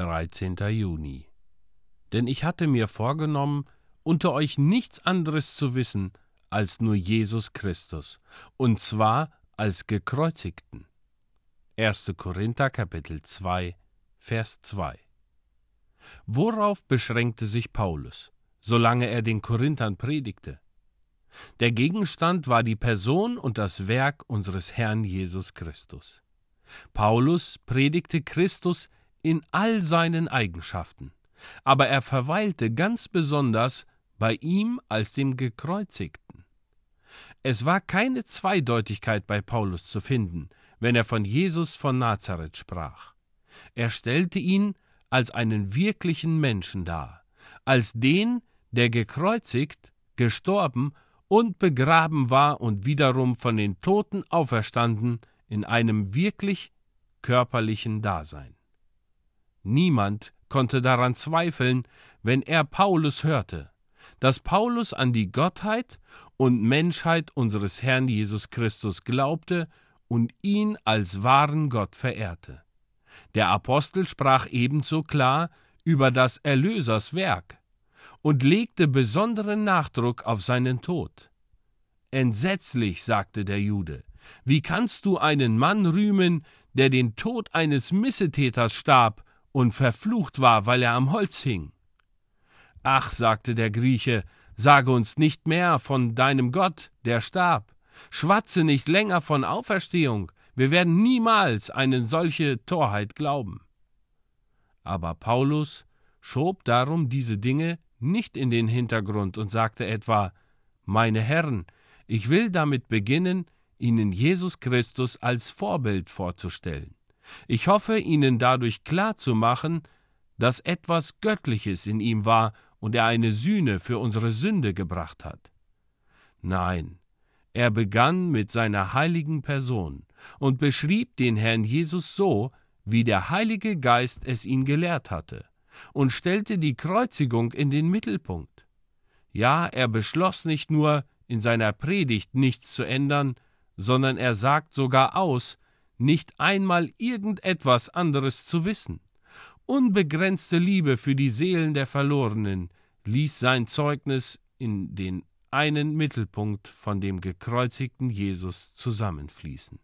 13. Juni. Denn ich hatte mir vorgenommen, unter euch nichts anderes zu wissen als nur Jesus Christus, und zwar als gekreuzigten. 1. Korinther Kapitel 2 Vers 2 Worauf beschränkte sich Paulus, solange er den Korinthern predigte? Der Gegenstand war die Person und das Werk unseres Herrn Jesus Christus. Paulus predigte Christus in all seinen Eigenschaften, aber er verweilte ganz besonders bei ihm als dem Gekreuzigten. Es war keine Zweideutigkeit bei Paulus zu finden, wenn er von Jesus von Nazareth sprach. Er stellte ihn als einen wirklichen Menschen dar, als den, der gekreuzigt, gestorben und begraben war und wiederum von den Toten auferstanden in einem wirklich körperlichen Dasein. Niemand konnte daran zweifeln, wenn er Paulus hörte, dass Paulus an die Gottheit und Menschheit unseres Herrn Jesus Christus glaubte und ihn als wahren Gott verehrte. Der Apostel sprach ebenso klar über das Erlöserswerk und legte besonderen Nachdruck auf seinen Tod. Entsetzlich, sagte der Jude, wie kannst du einen Mann rühmen, der den Tod eines Missetäters starb und verflucht war, weil er am Holz hing? Ach, sagte der Grieche, sage uns nicht mehr von deinem Gott, der starb. Schwatze nicht länger von Auferstehung. Wir werden niemals eine solche Torheit glauben. Aber Paulus schob darum diese Dinge nicht in den Hintergrund und sagte etwa Meine Herren, ich will damit beginnen, Ihnen Jesus Christus als Vorbild vorzustellen. Ich hoffe, Ihnen dadurch klar zu machen, dass etwas Göttliches in ihm war und er eine Sühne für unsere Sünde gebracht hat. Nein, er begann mit seiner heiligen Person und beschrieb den Herrn Jesus so, wie der Heilige Geist es ihn gelehrt hatte, und stellte die Kreuzigung in den Mittelpunkt. Ja, er beschloss nicht nur, in seiner Predigt nichts zu ändern, sondern er sagt sogar aus, nicht einmal irgendetwas anderes zu wissen. Unbegrenzte Liebe für die Seelen der Verlorenen ließ sein Zeugnis in den einen Mittelpunkt von dem gekreuzigten Jesus zusammenfließen.